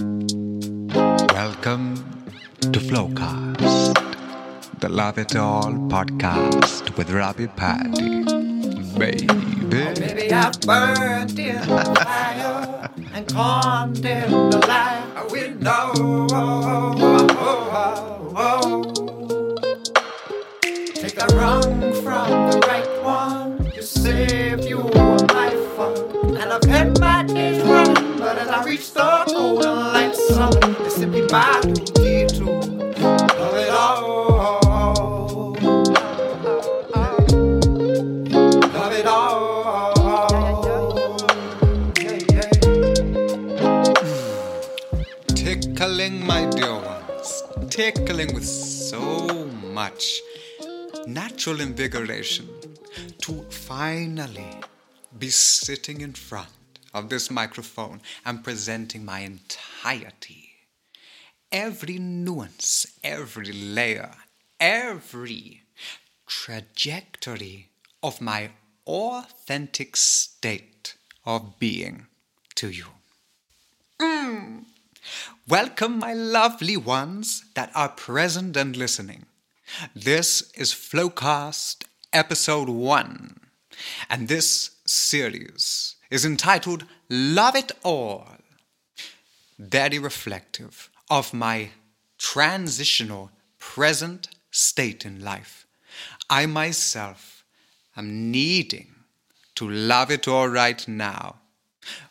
Welcome to Flowcast, the Love It All podcast with Robbie Purdie. Baby. Oh, Maybe I burned in the fire and conned in the light. Oh, we know. Oh, Take the wrong from the right I reach the golden light, sun is simply my duty to love it all. Tickling, my dear ones. Tickling with so much natural invigoration to finally be sitting in front of this microphone and presenting my entirety. Every nuance, every layer, every trajectory of my authentic state of being to you. Mm. Welcome, my lovely ones that are present and listening. This is Flowcast Episode 1, and this series is entitled Love It All. Very reflective of my transitional present state in life. I myself am needing to love it all right now.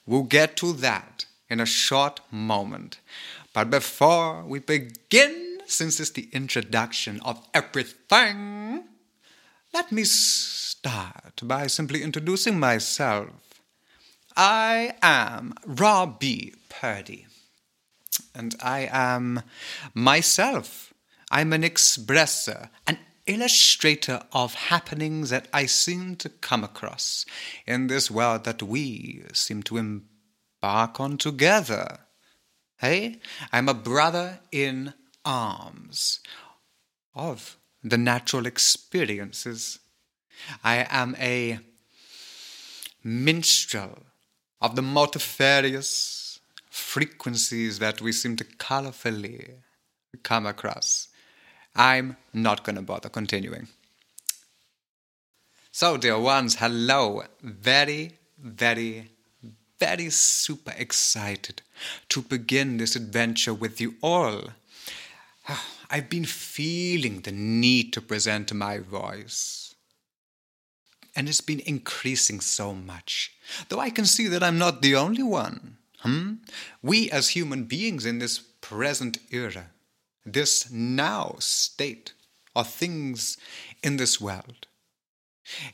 We'll get to that in a short moment. But before we begin, since it's the introduction of everything, let me start by simply introducing myself. I am Robbie Purdie, and I am myself. I'm an expresser, an illustrator of happenings that I seem to come across in this world that we seem to embark on together. Hey, I'm a brother in arms of the natural experiences. I am a minstrel of the multifarious frequencies that we seem to colorfully come across. I'm not going to bother continuing. So, dear ones, hello. Very, very, very super excited to begin this adventure with you all. Ah, I've been feeling the need to present my voice. And it's been increasing so much, though I can see that I'm not the only one. Hmm? We, as human beings in this present era, this now state of things in this world,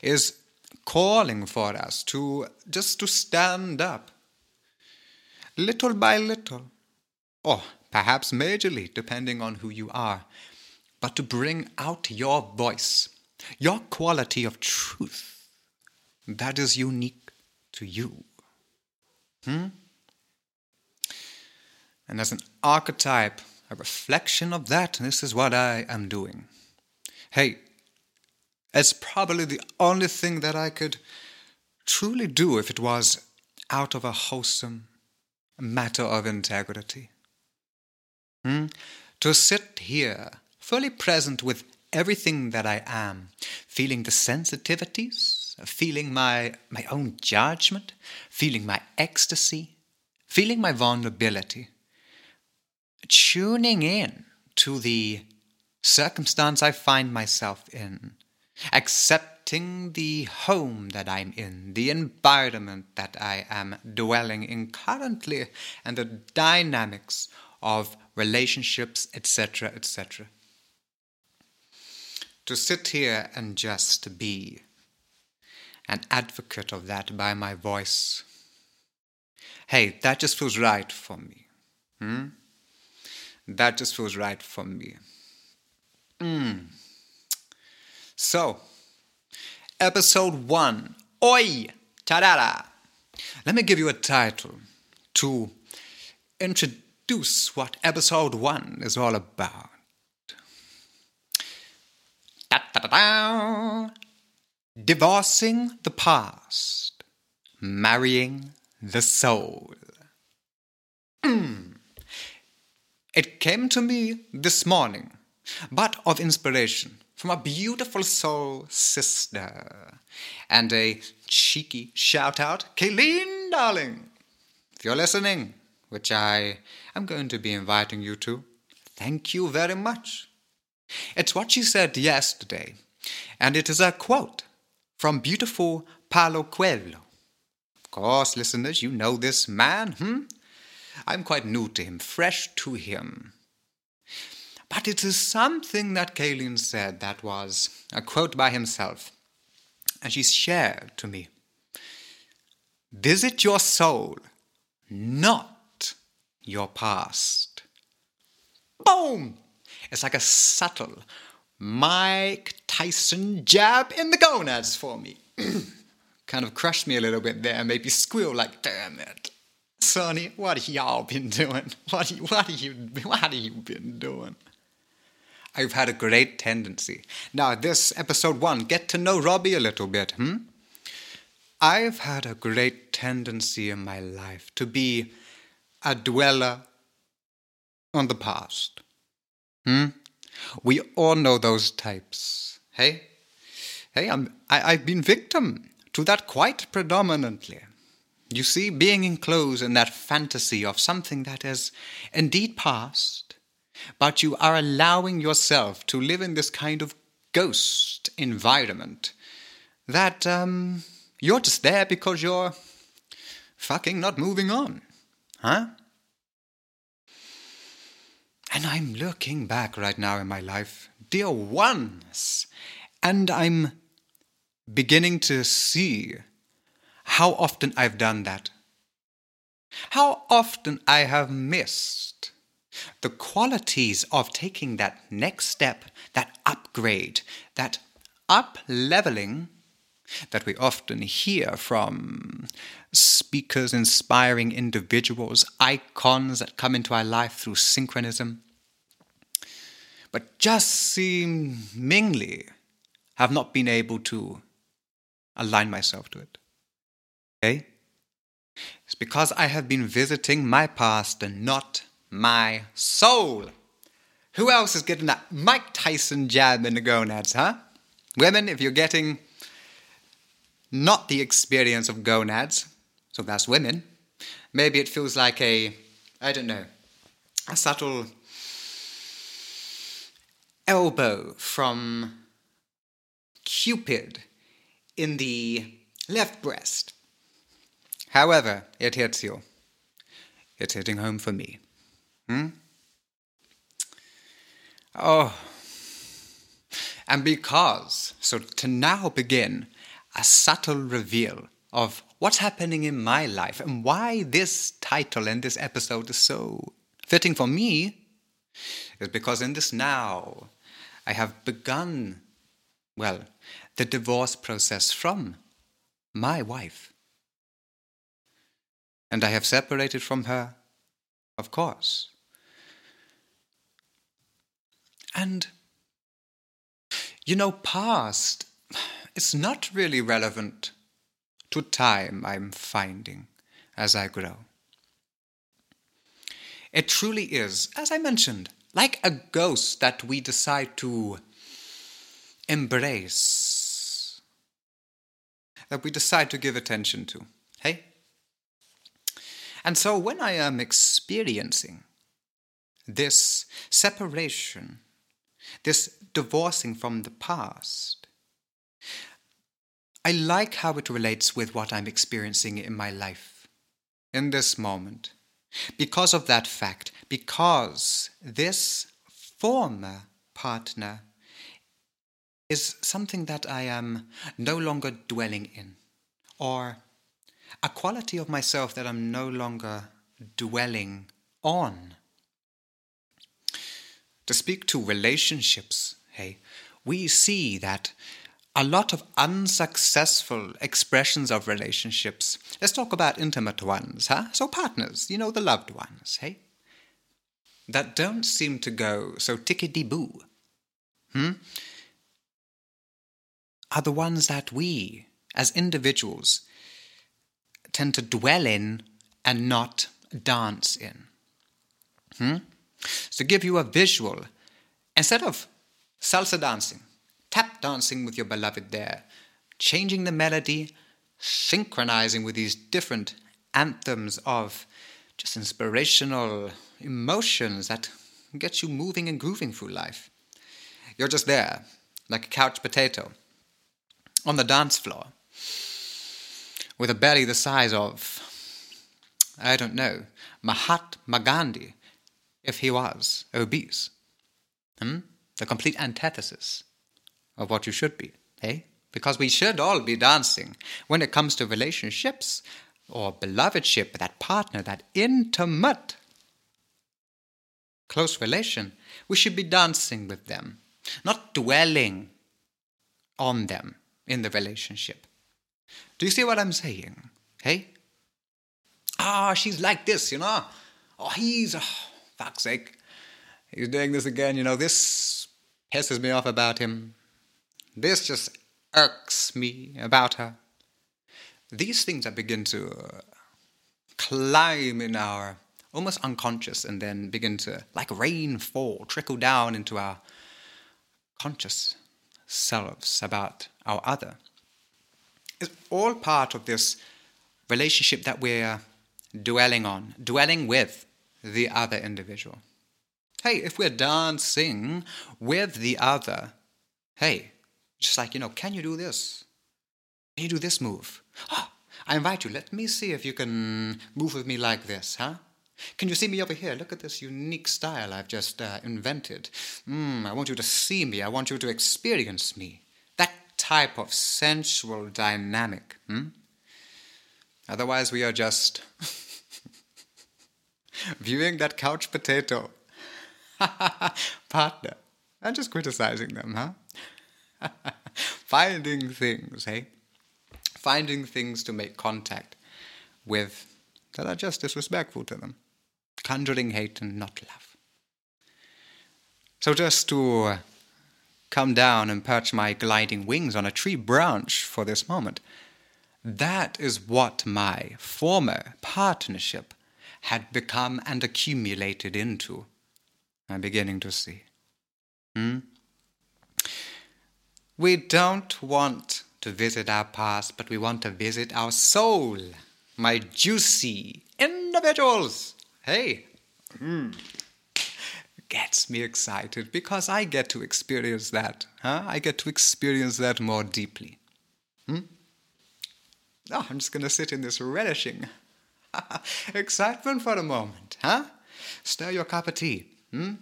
is calling for us to just to stand up little by little, or perhaps majorly, depending on who you are, but to bring out your voice, your quality of truth that is unique to you. Hmm? And as an archetype, a reflection of that, this is what I am doing. Hey, it's probably the only thing that I could truly do if it was out of a wholesome matter of integrity. Hmm? To sit here, fully present with everything that I am, feeling the sensitivities, feeling my, my own judgment, feeling my ecstasy, feeling my vulnerability, tuning in to the circumstance I find myself in, accepting the home that I'm in, the environment that I am dwelling in currently, and the dynamics of relationships, etc., etc. To sit here and just be an advocate of that by my voice. Hey, that just feels right for me. Hmm? That just feels right for me. Mm. So, episode one. Oi! Tadada! Let me give you a title to introduce what episode one is all about. Divorcing the past, marrying the soul. Mm. It came to me this morning, but of inspiration from a beautiful soul sister. And a cheeky shout out, Kayleen, darling. If you're listening, which I am going to be inviting you to, thank you very much. It's what she said yesterday, and it is a quote from beautiful Paulo Coelho. Of course, listeners, you know this man, hmm? I'm quite new to him, fresh to him. But it is something that Kayleen said that was a quote by himself, and she shared to me. Visit your soul, not your past. Boom! It's like a subtle Mike Tyson jab in the gonads for me. kind of crushed me a little bit there, made me squeal like, damn it. Sonny, what have y'all been doing? What, what, have you, what you been doing? I've had a great tendency. Now, this episode one, get to know Robbie a little bit, hmm? I've had a great tendency in my life to be a dweller on the past. Hmm? We all know those types. Hey? Hey, I'm, I, I've been victim to that quite predominantly. You see, being enclosed in that fantasy of something that is indeed past, but you are allowing yourself to live in this kind of ghost environment that um, you're just there because you're fucking not moving on. Huh? And I'm looking back right now in my life, dear ones, and I'm beginning to see how often I've done that. How often I have missed the qualities of taking that next step, that upgrade, that up leveling that we often hear from speakers, inspiring individuals, icons that come into our life through synchronism, but just seemingly have not been able to align myself to it. Okay? It's because I have been visiting my past and not my soul. Who else is getting that Mike Tyson jab in the gonads, huh? Women, if you're getting not the experience of gonads, so that's women, maybe it feels like a, I don't know, a subtle elbow from Cupid in the left breast. However, it hits you. It's hitting home for me. Hmm? Oh. And because, so to now begin a subtle reveal of what's happening in my life and why this title and this episode is so fitting for me is because in this now I have begun, well, the divorce process from my wife. And I have separated from her, of course. And, you know, past is not really relevant to time, I'm finding, as I grow. It truly is, as I mentioned, like a ghost that we decide to embrace, that we decide to give attention to. Hey? And so when I am experiencing this separation, this divorcing from the past, I like how it relates with what I'm experiencing in my life, in this moment. Because of that fact, because this former partner is something that I am no longer dwelling in, or a quality of myself that I'm no longer dwelling on. To speak to relationships, hey, we see that a lot of unsuccessful expressions of relationships. Let's talk about intimate ones, huh? So, partners, you know, the loved ones, hey? That don't seem to go so tickety boo, hmm? Are the ones that we, as individuals, tend to dwell in and not dance in. Hmm? to give you a visual. Instead of salsa dancing, tap dancing with your beloved there, changing the melody, synchronizing with these different anthems of just inspirational emotions that get you moving and grooving through life. You're just there, like a couch potato, on the dance floor, with a belly the size of, I don't know, Mahatma Gandhi, if he was obese. Hmm? The complete antithesis of what you should be, Hey? Because we should all be dancing when it comes to relationships or belovedship, that partner, that intimate close relation. We should be dancing with them, not dwelling on them in the relationship. Do you see what I'm saying? Hey? Ah, she's like this, you know? Oh, he's, oh, fuck's sake. He's doing this again, you know? This pisses me off about him. This just irks me about her. These things that begin to uh, climb in our almost unconscious and then begin to, like rain fall, trickle down into our conscious selves about our other. It's all part of this relationship that we're dwelling on, dwelling with the other individual. Hey, if we're dancing with the other, hey, just like, you know, can you do this? Can you do this move? Oh, I invite you, let me see if you can move with me like this, huh? Can you see me over here? Look at this unique style I've just uh, invented. Mm, I want you to see me. I want you to experience me. That type of sensual dynamic. Hmm? Otherwise, we are just viewing that couch potato partner and just criticizing them, huh? Finding things, hey? Finding things to make contact with that are just disrespectful to them conjuring hate and not love. So, just to uh, come down and perch my gliding wings on a tree branch for this moment, that is what my former partnership had become and accumulated into. I'm beginning to see. Hmm? We don't want to visit our past, but we want to visit our soul, my juicy individuals. Hey, mm. gets me excited because I get to experience that. Huh? I get to experience that more deeply. Hmm? Oh, I'm just going to sit in this relishing excitement for a moment, huh? Stir your cup of tea. Hmm?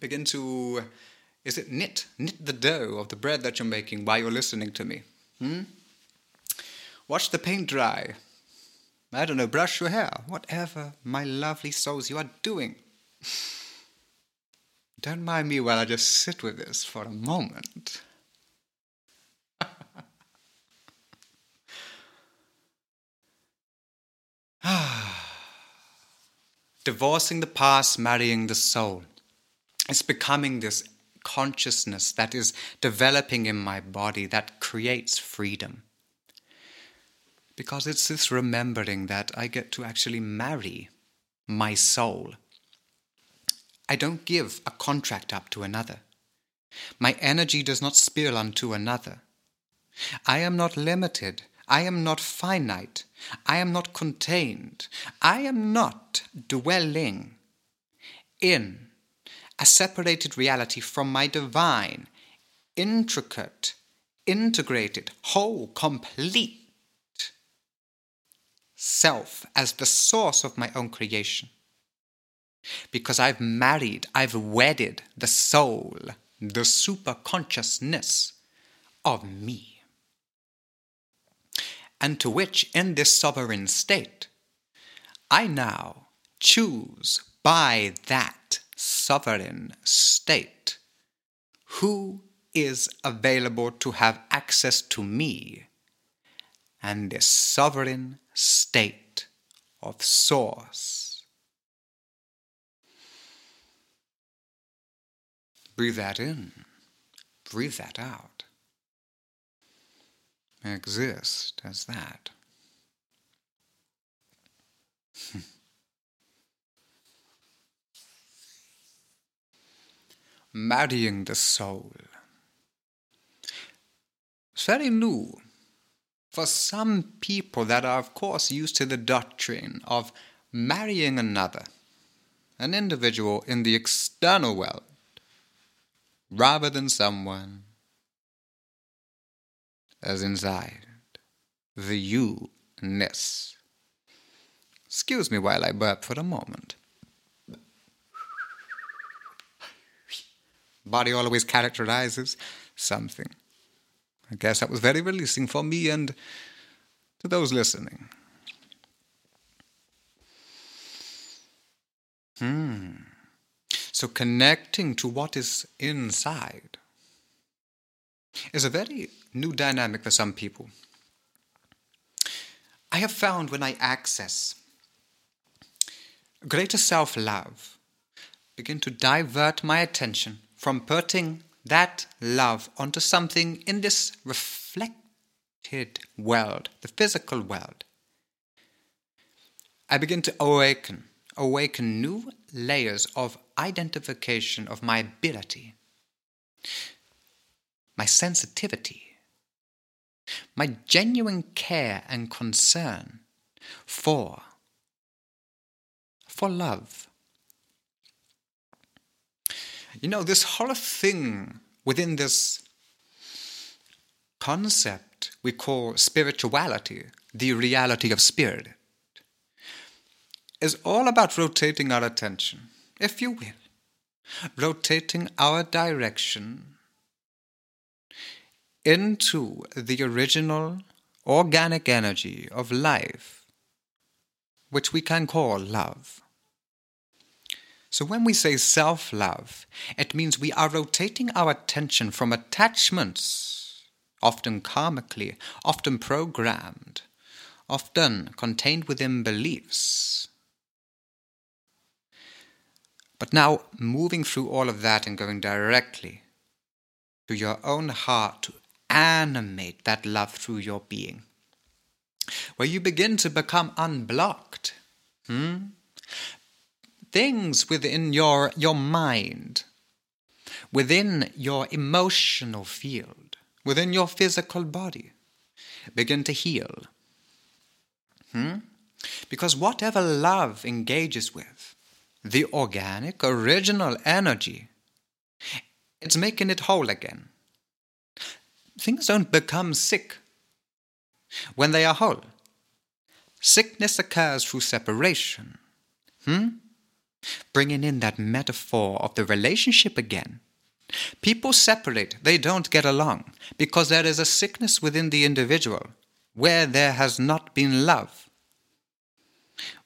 Begin to, is it knit? Knit the dough of the bread that you're making while you're listening to me. Hmm? Watch the paint dry. I don't know, brush your hair, whatever, my lovely souls, you are doing. Don't mind me while I just sit with this for a moment. Divorcing the past, marrying the soul. It's becoming this consciousness that is developing in my body that creates freedom because it's this remembering that I get to actually marry my soul. I don't give a contract up to another. My energy does not spill unto another. I am not limited. I am not finite. I am not contained. I am not dwelling in a separated reality from my divine, intricate, integrated, whole, complete self as the source of my own creation. Because I've married, I've wedded the soul, the super consciousness of me. And to which, in this sovereign state, I now choose by that sovereign state who is available to have access to me and this sovereign state of source. Breathe that in, breathe that out. Exist as that. marrying the soul. It's very new for some people that are, of course, used to the doctrine of marrying another, an individual in the external world, rather than someone as inside the you ness. Excuse me while I burp for a moment. Body always characterizes something. I guess that was very releasing for me and to those listening. Hmm. So connecting to what is inside is a very new dynamic for some people. I have found when I access greater self love, begin to divert my attention from putting that love onto something in this reflected world, the physical world. I begin to awaken, awaken new layers of identification of my ability, my sensitivity, my genuine care and concern for for love you know, this whole thing within this concept we call spirituality, the reality of spirit, is all about rotating our attention, if you will, rotating our direction into the original organic energy of life, which we can call love. So when we say self love, it means we are rotating our attention from attachments, often karmically, often programmed, often contained within beliefs. But now, moving through all of that and going directly to your own heart to animate that love through your being, where you begin to become unblocked. Hmm? Things within your, your mind, within your emotional field, within your physical body, begin to heal. Hmm? Because whatever love engages with, the organic, original energy, it's making it whole again. Things don't become sick when they are whole. Sickness occurs through separation. Hmm? Bringing in that metaphor of the relationship again. People separate, they don't get along, because there is a sickness within the individual where there has not been love.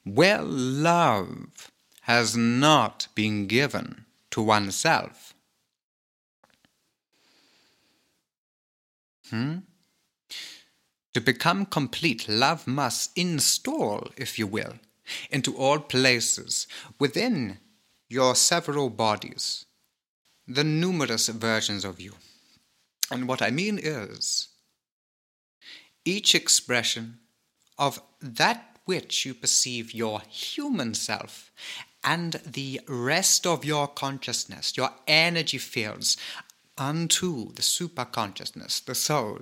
Where love has not been given to oneself. Hmm? To become complete, love must install, if you will, into all places within your several bodies, the numerous versions of you. And what I mean is, each expression of that which you perceive your human self and the rest of your consciousness, your energy fields, unto the superconsciousness, the soul.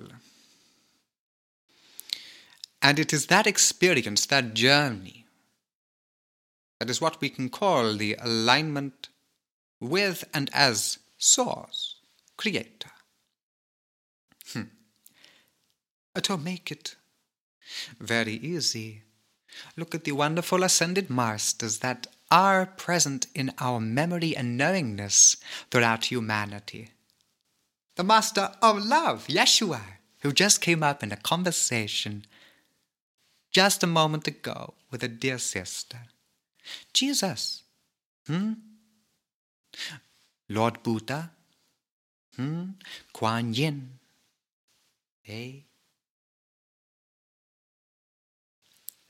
And it is that experience, that journey, that is what we can call the alignment with and as source, creator. Hmm. To make it very easy, look at the wonderful ascended masters that are present in our memory and knowingness throughout humanity. The Master of Love, Yeshua, who just came up in a conversation just a moment ago with a dear sister. Jesus. Hmm? Lord Buddha. Hmm? Kuan Yin. Eh?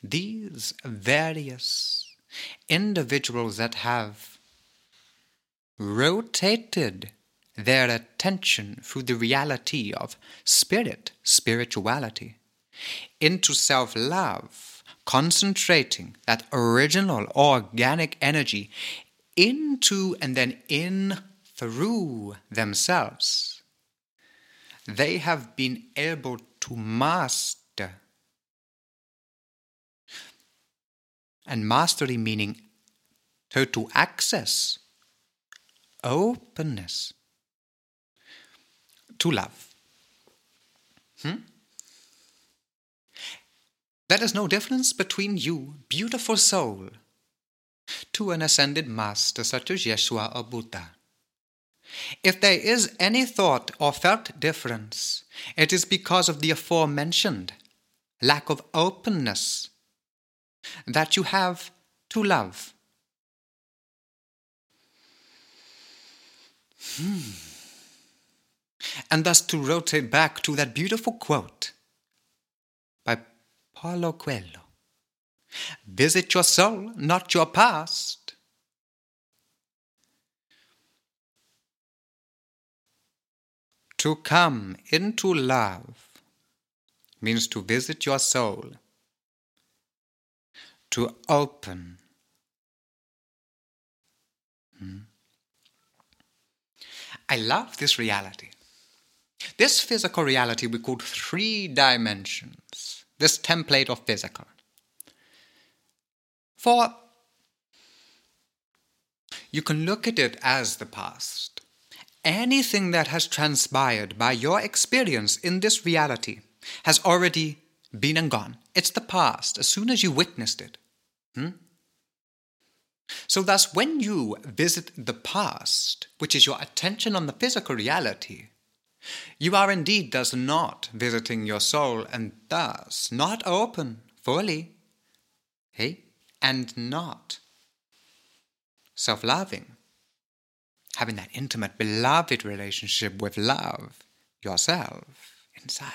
These various individuals that have rotated their attention through the reality of spirit, spirituality, into self love concentrating that original organic energy into and then in through themselves, they have been able to master. And mastery meaning total access, openness to love. Hmm? There is no difference between you, beautiful soul, to an ascended master such as Yeshua or Buddha. If there is any thought or felt difference, it is because of the aforementioned lack of openness that you have to love. Hmm. And thus to rotate back to that beautiful quote Paulo Coelho Visit your soul, not your past. To come into love means to visit your soul, to open. Hmm. I love this reality. This physical reality we call three dimensions, this template of physical. For you can look at it as the past. Anything that has transpired by your experience in this reality has already been and gone. It's the past as soon as you witnessed it. Hmm? So, thus, when you visit the past, which is your attention on the physical reality, you are indeed thus not visiting your soul and thus not open fully. Hey? And not self loving. Having that intimate, beloved relationship with love yourself inside.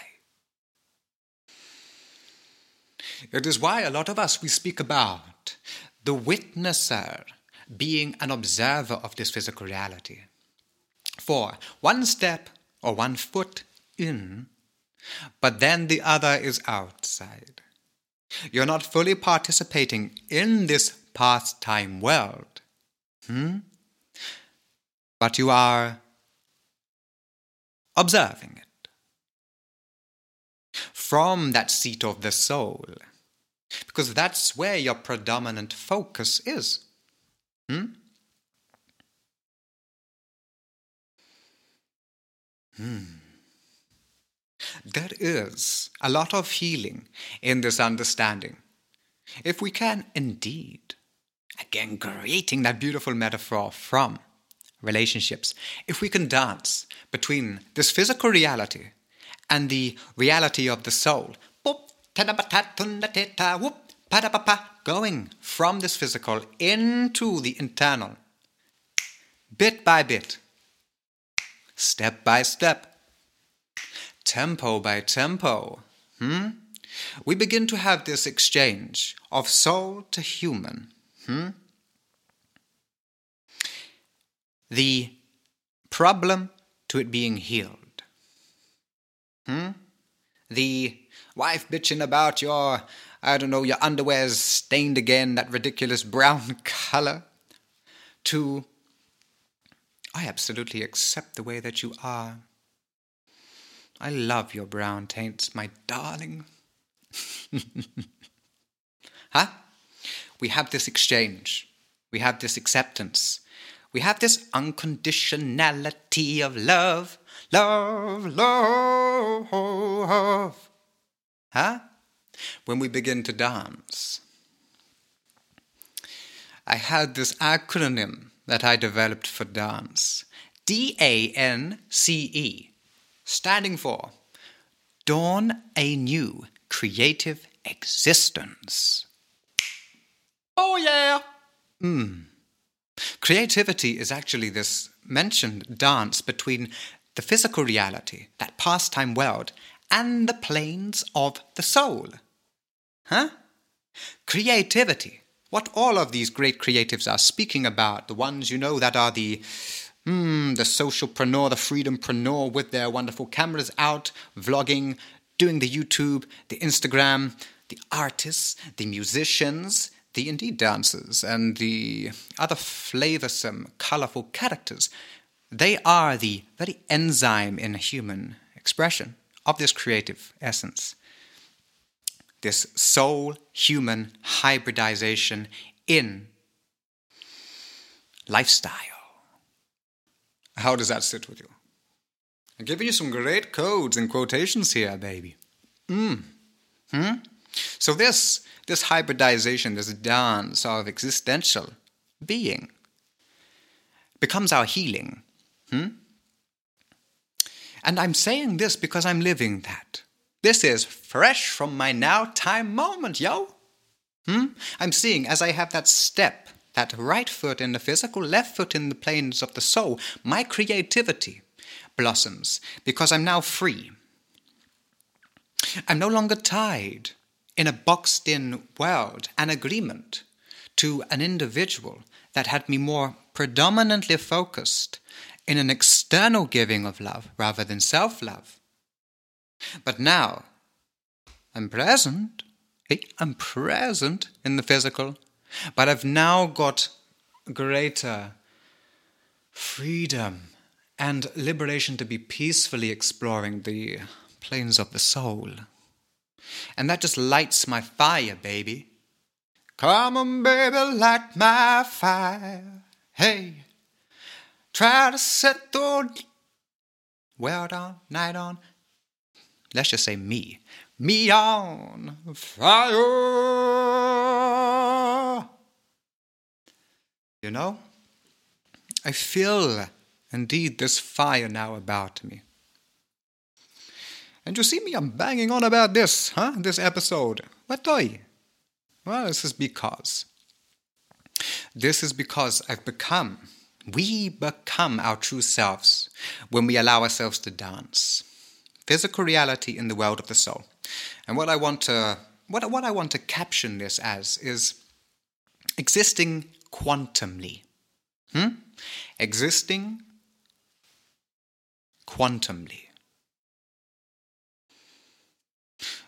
It is why a lot of us we speak about the witnesser being an observer of this physical reality. For one step or one foot in, but then the other is outside. You're not fully participating in this pastime world. Hmm? But you are observing it from that seat of the soul, because that's where your predominant focus is. Hmm? Hmm. There is a lot of healing in this understanding. If we can indeed, again, creating that beautiful metaphor from relationships, if we can dance between this physical reality and the reality of the soul, going from this physical into the internal, bit by bit, step by step, tempo by tempo, hmm? we begin to have this exchange of soul to human. Hmm? The problem to it being healed. Hmm? The wife bitching about your, I don't know, your underwear's stained again, that ridiculous brown color. To I absolutely accept the way that you are. I love your brown taints, my darling. huh? We have this exchange. We have this acceptance. We have this unconditionality of love. Love, love. Huh? When we begin to dance. I had this acronym that I developed for dance D A N C E, standing for Dawn a New Creative Existence. Oh, yeah! Hmm. Creativity is actually this mentioned dance between the physical reality, that pastime world, and the planes of the soul. Huh? Creativity what all of these great creatives are speaking about, the ones you know that are the mm, the socialpreneur, the freedompreneur with their wonderful cameras out, vlogging, doing the YouTube, the Instagram, the artists, the musicians, the indie dancers, and the other flavorsome, colorful characters. they are the very enzyme in human expression of this creative essence. This soul human hybridization in lifestyle. How does that sit with you? I'm giving you some great codes and quotations here, baby. Mm. Hmm? So this this hybridization, this dance of existential being becomes our healing. Hmm? And I'm saying this because I'm living that. This is fresh from my now time moment, yo. Hmm? I'm seeing as I have that step, that right foot in the physical, left foot in the planes of the soul, my creativity blossoms because I'm now free. I'm no longer tied in a boxed in world, an agreement to an individual that had me more predominantly focused in an external giving of love rather than self love. But now, I'm present. Hey, I'm present in the physical, but I've now got greater freedom and liberation to be peacefully exploring the planes of the soul. And that just lights my fire, baby. Come on, baby, light my fire. Hey, try to set the world on, night on. Let's just say me. Me on fire. You know, I feel indeed this fire now about me. And you see me, I'm banging on about this, huh? This episode. What do Well, this is because. This is because I've become, we become our true selves when we allow ourselves to dance. Physical reality in the world of the soul. And what I want to what, what I want to caption this as is existing quantumly. Hmm? Existing quantumly.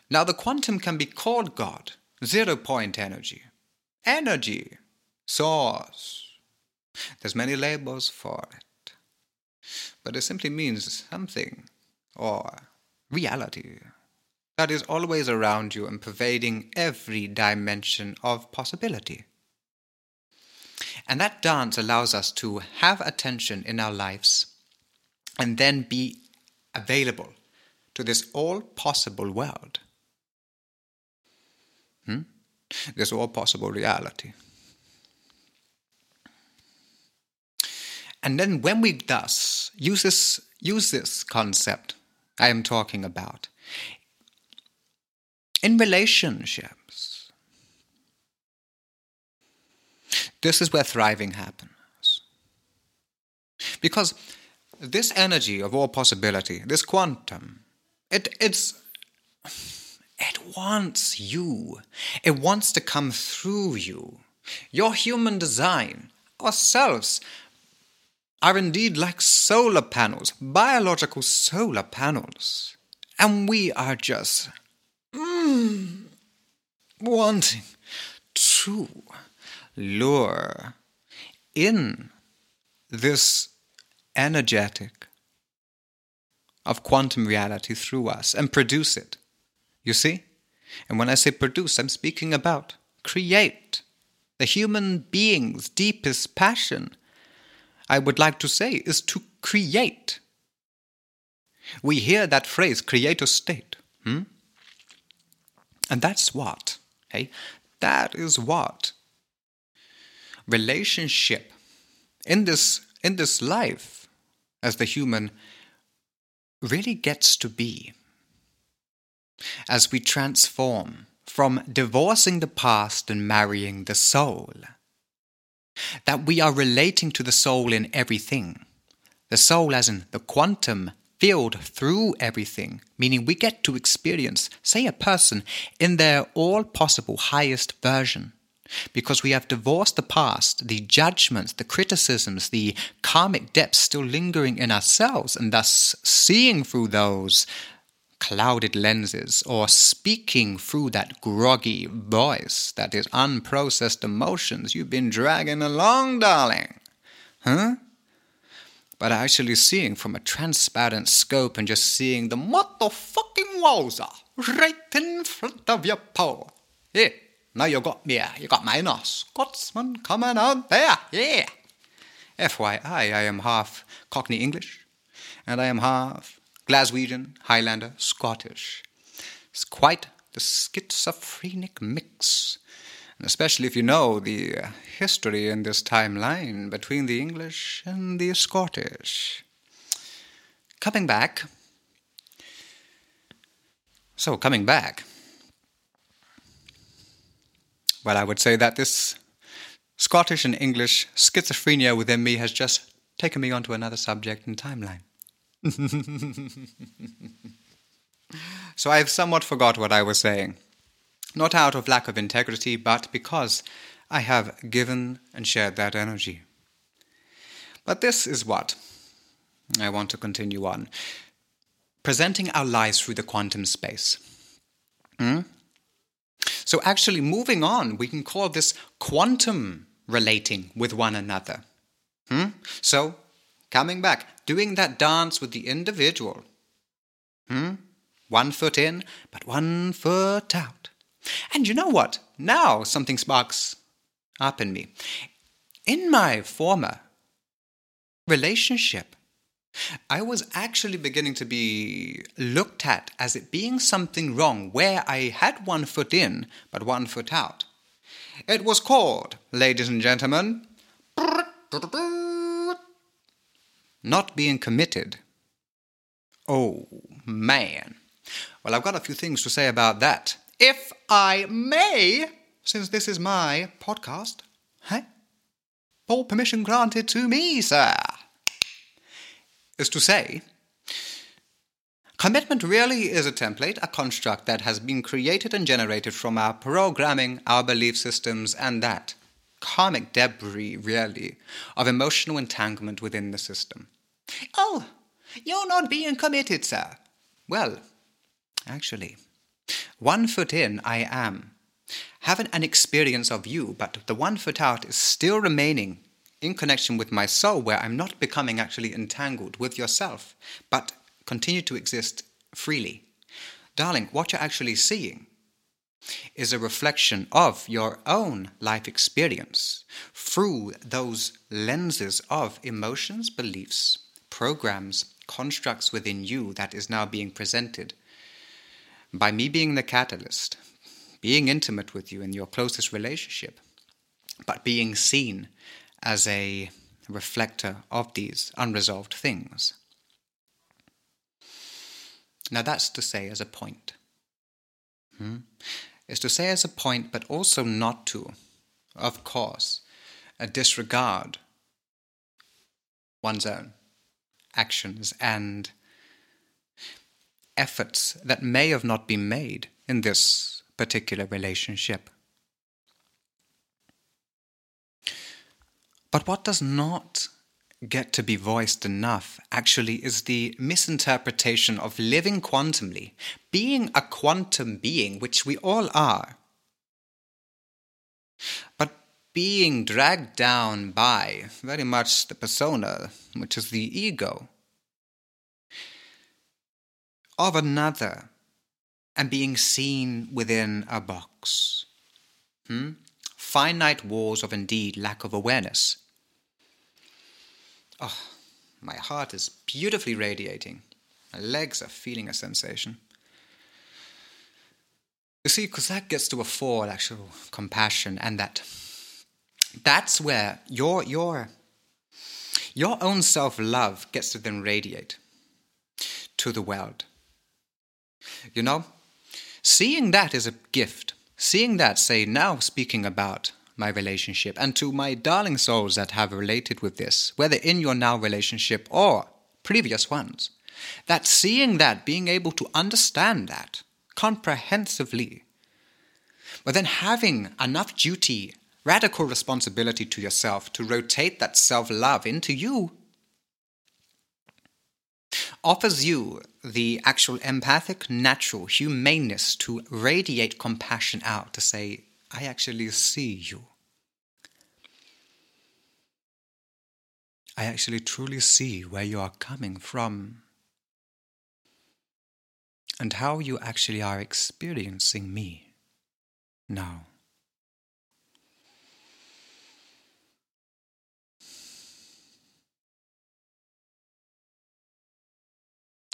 Now, the quantum can be called God, zero point energy, energy, source. There's many labels for it, but it simply means something or reality that is always around you and pervading every dimension of possibility. And that dance allows us to have attention in our lives and then be available to this all possible world. Hmm? This all possible reality. And then when we thus use this, use this concept I am talking about in relationships, this is where thriving happens. Because this energy of all possibility, this quantum, it, it's it wants you. It wants to come through you. Your human design, ourselves, are indeed like solar panels, biological solar panels. And we are just mm, wanting to lure in this energetic of quantum reality through us and produce it. You see? And when I say produce, I'm speaking about create. The human being's deepest passion, I would like to say, is to create. We hear that phrase, creator state. Hmm? And that's what, hey? That is what relationship in this in this life as the human really gets to be as we transform from divorcing the past and marrying the soul. That we are relating to the soul in everything. The soul, as in the quantum field through everything, meaning we get to experience, say, a person in their all possible highest version. Because we have divorced the past, the judgments, the criticisms, the karmic depths still lingering in ourselves, and thus seeing through those clouded lenses or speaking through that groggy voice that is unprocessed emotions you've been dragging along, darling. Huh? but actually seeing from a transparent scope and just seeing the motherfucking wowza right in front of your paw. Yeah, now you got me. You got my Scotsman coming out there. Yeah. FYI, I am half Cockney English, and I am half Glaswegian, Highlander, Scottish. It's quite the schizophrenic mix, and especially if you know the history in this timeline between the English and the Scottish. Coming back. So, coming back. Well, I would say that this Scottish and English schizophrenia within me has just taken me onto another subject and timeline. so I have somewhat forgot what I was saying. Not out of lack of integrity, but because I have given and shared that energy. But this is what I want to continue on presenting our lives through the quantum space. Hmm? So, actually, moving on, we can call this quantum relating with one another. Hmm? So, coming back, doing that dance with the individual. Hmm? One foot in, but one foot out. And you know what? Now something sparks up in me. In my former relationship, I was actually beginning to be looked at as it being something wrong where I had one foot in but one foot out. It was called, ladies and gentlemen, not being committed. Oh, man. Well, I've got a few things to say about that. If I may, since this is my podcast, huh? Full permission granted to me, sir. Is to say, commitment really is a template, a construct that has been created and generated from our programming, our belief systems, and that karmic debris, really, of emotional entanglement within the system. Oh, you're not being committed, sir. Well, actually, one foot in, I am. Having an experience of you, but the one foot out is still remaining in connection with my soul, where I'm not becoming actually entangled with yourself, but continue to exist freely. Darling, what you're actually seeing is a reflection of your own life experience through those lenses of emotions, beliefs, programs, constructs within you that is now being presented by me being the catalyst, being intimate with you in your closest relationship, but being seen as a reflector of these unresolved things. Now, that's to say as a point. Hmm? Is to say as a point, but also not to, of course, a disregard one's own actions and efforts that may have not been made in this particular relationship. But what does not get to be voiced enough actually is the misinterpretation of living quantumly, being a quantum being, which we all are, but being dragged down by very much the persona, which is the ego, of another and being seen within a box. Hmm? Finite walls of indeed lack of awareness. Oh, my heart is beautifully radiating. My legs are feeling a sensation. You see, because that gets to a full actual compassion, and that that's where your your your own self love gets to then radiate to the world. You know, seeing that is a gift. Seeing that, say, now speaking about my relationship and to my darling souls that have related with this, whether in your now relationship or previous ones, that seeing that, being able to understand that comprehensively, but then having enough duty, radical responsibility to yourself to rotate that self love into you offers you the actual empathic, natural humaneness to radiate compassion out, to say, I actually see you. I actually truly see where you are coming from and how you actually are experiencing me now.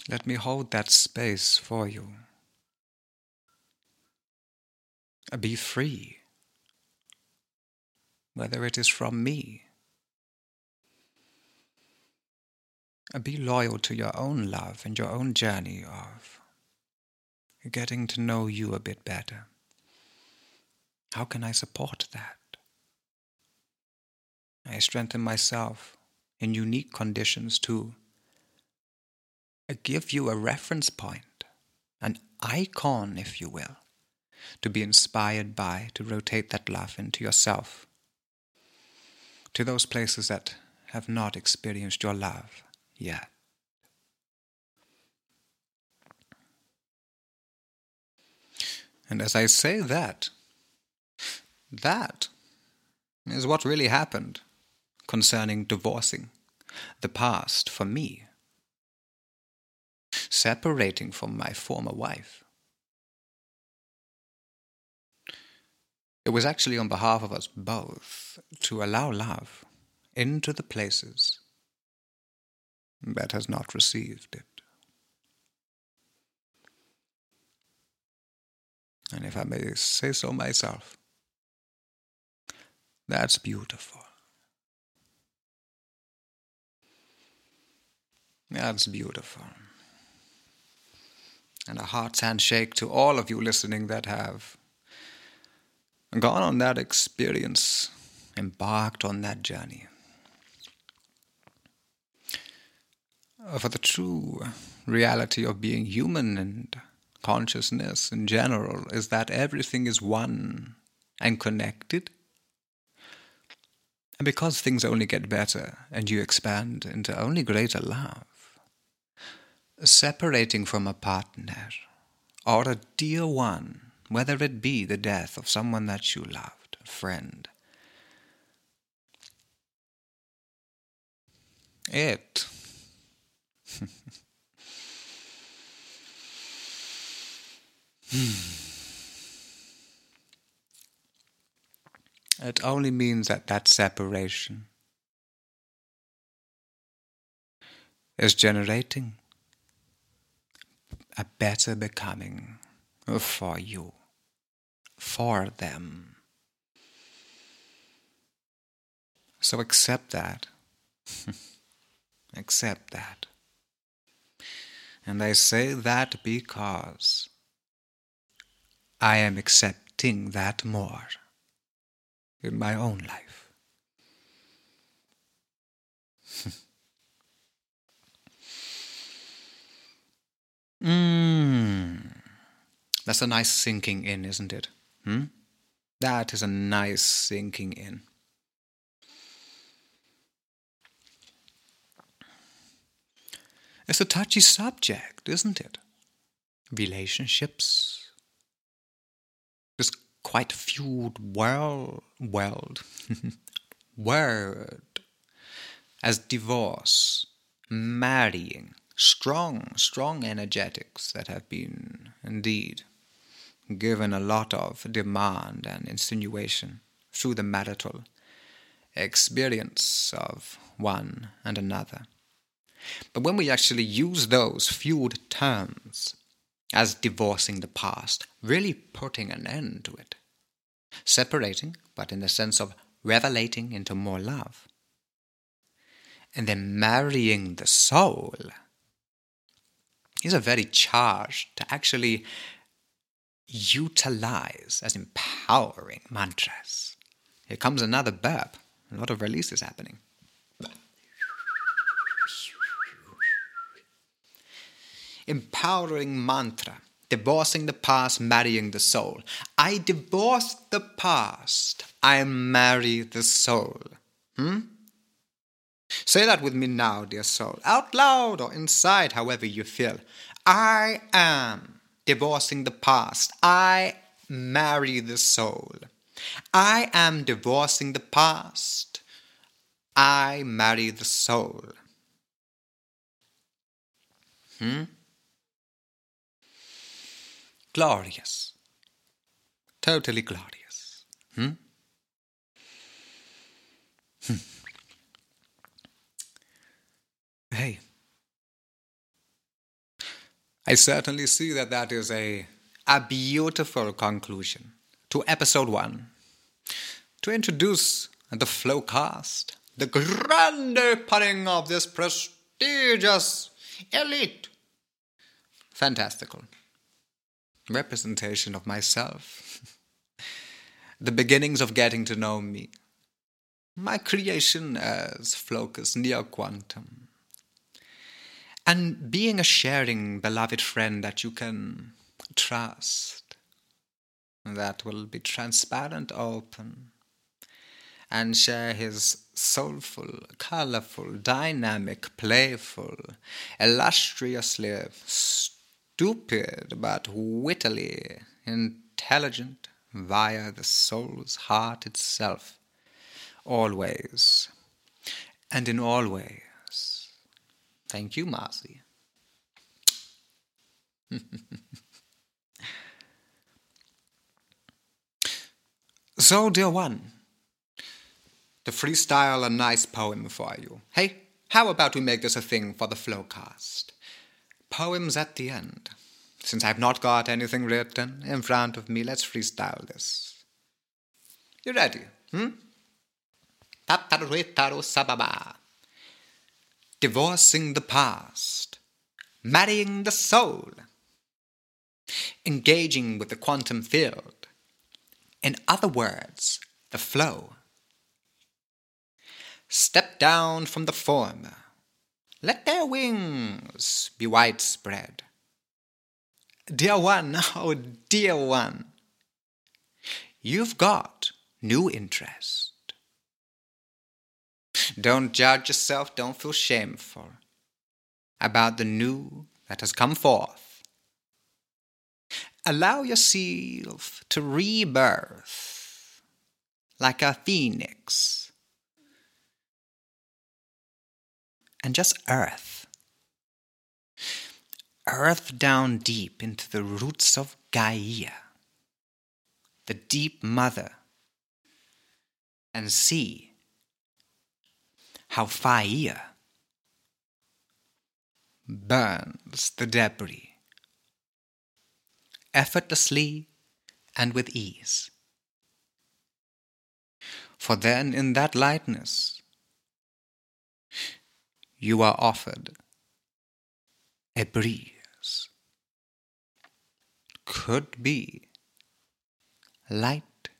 Let me hold that space for you. Be free, whether it is from me. Be loyal to your own love and your own journey of getting to know you a bit better. How can I support that? I strengthen myself in unique conditions to give you a reference point, an icon, if you will, to be inspired by, to rotate that love into yourself, to those places that have not experienced your love yet. And as I say that, that is what really happened concerning divorcing the past for me, separating from my former wife. It was actually on behalf of us both to allow love into the places that has not received it. And if I may say so myself, that's beautiful. That's beautiful. And a heart's handshake to all of you listening that have gone on that experience, embarked on that journey. For the true reality of being human and consciousness in general is that everything is one and connected. And because things only get better and you expand into only greater love, separating from a partner or a dear one, whether it be the death of someone that you loved, a friend, it Hmm. it only means that that separation is generating a better becoming for you, for them. So accept that. accept that. And I say that because I am accepting that more in my own life. Mmm. That's a nice sinking in, isn't it? Hmm? That is a nice sinking in. It's a touchy subject, isn't it? Relationships. This quite fueled world, world, word as divorce, marrying, strong, strong energetics that have been indeed given a lot of demand and insinuation through the marital experience of one and another. But when we actually use those fueled terms as divorcing the past, really putting an end to it, separating, but in the sense of revelating into more love, and then marrying the soul, is a very charged to actually utilize as empowering mantras. Here comes another burp. A lot of release is happening. Empowering mantra, divorcing the past, marrying the soul. I divorce the past, I marry the soul. Hmm? Say that with me now, dear soul, out loud or inside, however you feel. I am divorcing the past. I marry the soul. I am divorcing the past. I marry the soul. Hmm? Glorious. Totally glorious. Hmm? Hmm. Hey. I certainly see that that is a, a beautiful conclusion to episode one. To introduce the Flowcast, the grand opening of this prestigious elite. Fantastical. Representation of myself. the beginnings of getting to know me. My creation as Flocus Neo Quantum and being a sharing, beloved friend that you can trust, that will be transparent, open, and share his soulful, colorful, dynamic, playful, illustriously stupid but wittily intelligent via the soul's heart itself, always and in all ways Thank you, Marcy. so, dear one, to freestyle a nice poem for you. Hey, how about we make this a thing for the Flowcast? Poems at the end. Since I've not got anything written in front of me, let's freestyle this. You ready? Hmm? sababa divorcing the past, marrying the soul, engaging with the quantum field. In other words, the flow. Step down from the former. Let their wings be widespread. Dear one, oh dear one, you've got new interest. Don't judge yourself, don't feel shameful about the new that has come forth. Allow yourself to rebirth like a phoenix and just earth. Earth down deep into the roots of Gaia, the deep mother, and see how fire burns the debris effortlessly and with ease. For then, in that lightness, you are offered a breeze. Could be light,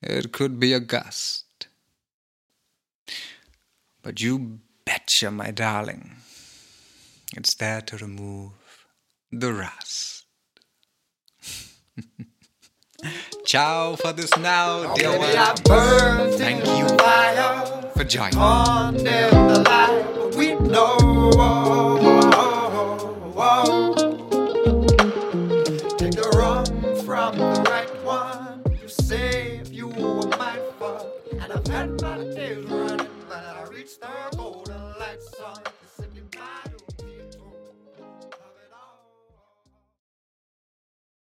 it could be a gust but you betcha, my darling, it's there to remove the rust. Ciao for this now, dear one. Thank you fire, for joining. On in the light, we know. Oh, oh, oh, Take the wrong from the right one. You save if you were mindful, and I've had my days running, but I reached the